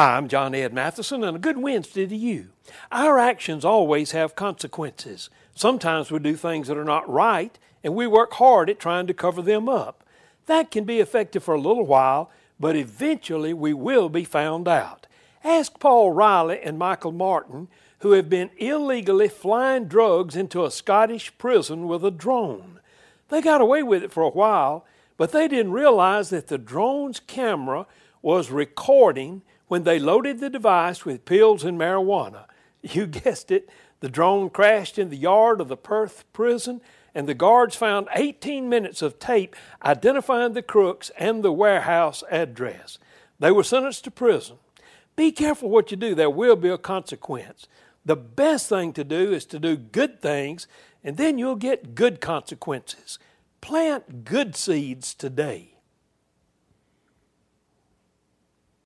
Hi, I'm John Ed Mathison, and a good Wednesday to you. Our actions always have consequences. Sometimes we do things that are not right, and we work hard at trying to cover them up. That can be effective for a little while, but eventually we will be found out. Ask Paul Riley and Michael Martin, who have been illegally flying drugs into a Scottish prison with a drone. They got away with it for a while, but they didn't realize that the drone's camera was recording when they loaded the device with pills and marijuana. You guessed it, the drone crashed in the yard of the Perth prison, and the guards found 18 minutes of tape identifying the crooks and the warehouse address. They were sentenced to prison. Be careful what you do, there will be a consequence. The best thing to do is to do good things, and then you'll get good consequences. Plant good seeds today.